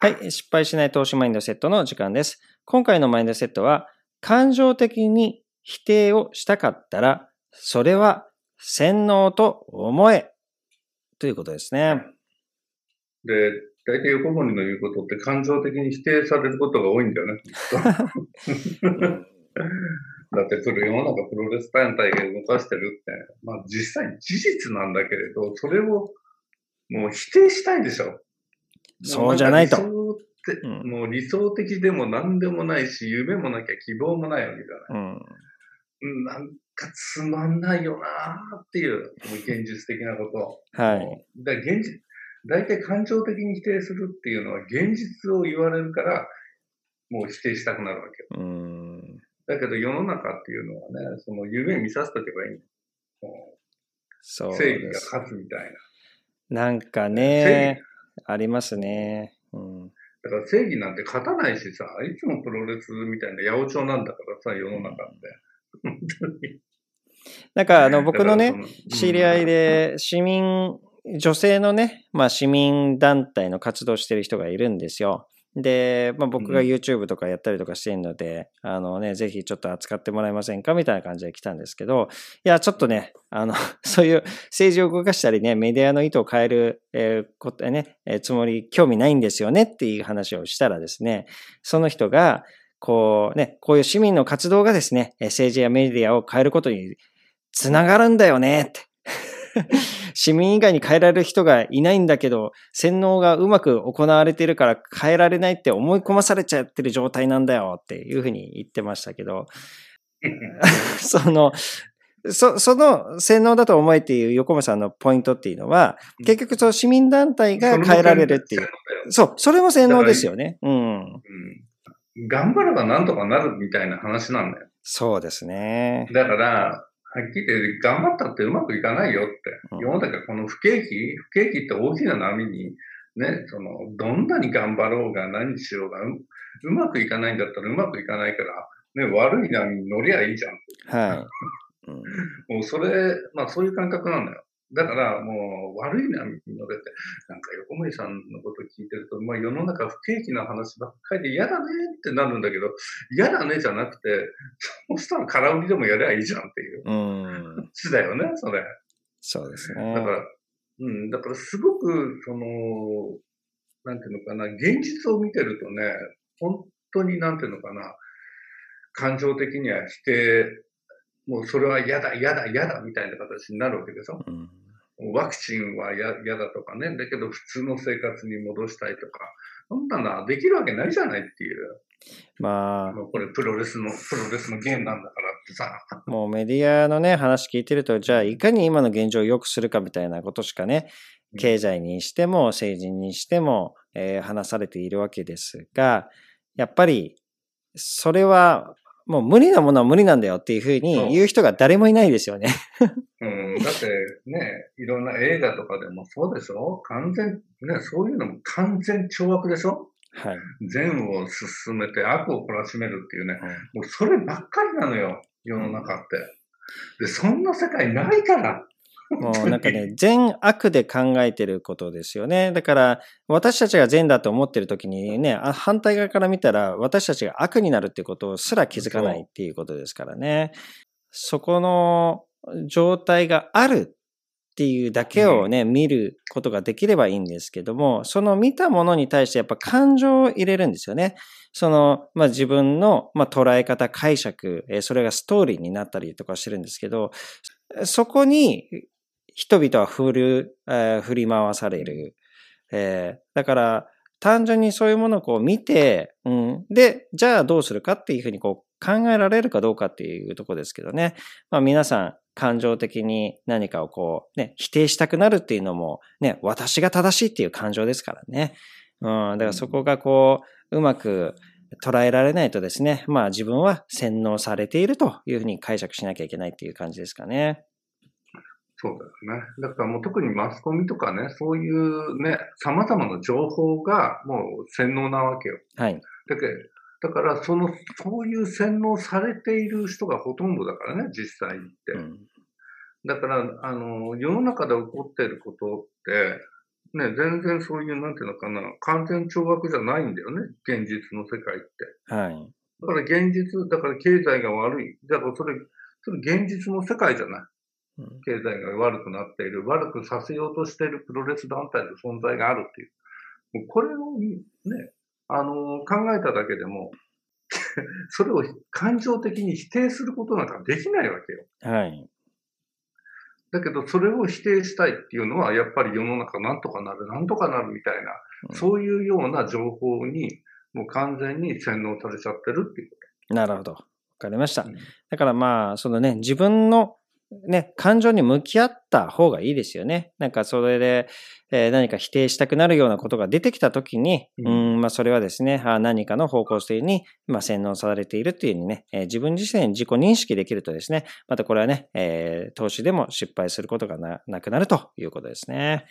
はい。失敗しない投資マインドセットの時間です。今回のマインドセットは、感情的に否定をしたかったら、それは洗脳と思え。ということですね。で、大体横森の言うことって感情的に否定されることが多いんだよね。きっとだってそれ世の中プロレス団体が動かしてるって、まあ実際事実なんだけれど、それをもう否定したいでしょ。そうじゃないともう理想って、うんもう理想的でも何でもないし、夢もなきゃ希望もないわけじゃない。うん。うんなんかつまんないよなーっていう、もう現実的なこと。はい。だ現実、大体感情的に否定するっていうのは現実を言われるから、もう否定したくなるわけよ。うん。だけど世の中っていうのはね、その夢見させとけばいいそうう正義が。勝つみたいなんか正ね、ありますね。うん。な。だから正義なんて勝たないしさ、いつもプロレスみたいな八百長なんだからさ、世の中って。本当に。なんかあの僕のね、知り合い、で市民、女性のね、まあ市民団体の活動してる人がいるんですよ。で、まあ僕がうん YouTube とかやったりとかしてるので、あのね、ぜひちょっと扱ってもらえませんか？みたいな感じで来たんですけど、いや、ちょっとね、あの、そういう政治を動かしたりね、メディアの意図を変える、えーことね、えーつもり、興味ないんですよねっていう話をしたらですね、その人が、こうね、こういう市民の活動がですね、えー政治やメディアを変えることにつながるんだよねって。市民以外に変えられる人がいないんだけど、洗脳がうまく行われているから変えられないって思い込まされちゃってる状態なんだよっていうふうに言ってましたけど、その、そその洗脳だと思えっていう横間さんのポイントっていうのは、結局その市民団体が変えられるっていう。そう、それも洗脳ですよね。うん。うん頑張ればなんとかなるみたいな話なんだよ。そうですね。だから、はっきり言って頑張ったってうまくいかないよって。うん世の中この不景気、不景気って大きな波に、ね、その、どんなに頑張ろうが何しようがう、うまくいかないんだったらうまくいかないから、ね、悪い波に乗りゃいいじゃん。はい。うんもうそれ、まあそういう感覚なんだよ。だからもう悪い波に乗れて、なんか横森さんのこと聞いてると、まあ世の中不景気な話ばっかりで嫌だねってなるんだけど、嫌だねじゃなくて、そうしたら空売りでもやりゃいいじゃんっていう。うん。話だよね、それ。そうですだかね。ら、うん、だからすごく、その、なんていうのかな、現実を見てるとね、本当になんていうのかな、感情的には否定、もうそれは嫌だ、嫌だ、嫌だみたいな形になるわけでしょ。うんワクチンは嫌嫌だとかね、だけど普通の生活に戻したいとか、そんなのはできるわけないじゃないっていう。まあ、これプロレスの、プロレスのゲームなんだからってさ。もうメディアのね、話聞いてると、じゃあいかに今の現状を良くするかみたいなことしかね、経済にしても政治にしても、えー話されているわけですが、やっぱり、それはもう無理なものは無理なんだよっていうふうに言う人が誰もいないですよね。うん、だってね、いろんな映画とかでもそうでしょ？完全、ね、そういうのも完全懲悪でしょ？はい。善を進めて悪を懲らしめるっていうね、もうそればっかりなのよ、世の中って。で、そんな世界ないから。もうなんかね、善悪で考えてることですよね。だから、私たちが善だと思ってる時にね、あ反対側から見たら、私たちが悪になるっていうことすら気づかないっていうことですからね。そこの状態があるっていうだけをね、見ることができればいいんですけども、その見たものに対してやっぱ感情を入れるんですよね。その、まあ、自分の、まあ、捉え方、解釈、えーそれがストーリーになったりとかしてるんですけど、そこに人々は振る、えー振り回される。えーだから、単純にそういうものをこう見て、うん、で、じゃあどうするかっていうふうにこう考えられるかどうかっていうところですけどね。まあ皆さん感情的に何かをこうね、否定したくなるっていうのもね、私が正しいっていう感情ですからね。うん、だからそこがこう、うまく捉えられないとですね、まあ自分は洗脳されているというふうに解釈しなきゃいけないっていう感じですかね。そうだよね。だからもう特にマスコミとかね、そういうね、様々な情報がもう洗脳なわけよ。はい。だけだから、その、そういう洗脳されている人がほとんどだからね、実際って。うんだから、あの、世の中で起こっていることって、ね、全然そういう、なんていうのかな、完全懲悪じゃないんだよね、現実の世界って。はい。だから現実、だから経済が悪い。だからそれ、それ現実の世界じゃない。うん経済が悪くなっている、悪くさせようとしているプロレス団体の存在があるっていう。もうこれをね、あの考えただけでも、それを感情的に否定することなんかできないわけよ。はい。だけど、それを否定したいっていうのは、やっぱり世の中なんとかなる、なんとかなるみたいな、うんそういうような情報に、もう完全に洗脳されちゃってるっていうこなるほど。わかりましたと。。だからまあ、そのね、自分のね、感情に向き合った方がいいですよね。なんかそれで、えー何か否定したくなるようなことが出てきたときに、ううんん、まあそれはですね、あ何かの方向性に、まあ洗脳されているっていうふうにね、えー自分自身に自己認識できるとですね、またこれはね、えー投資でも失敗することがななくなるということですね。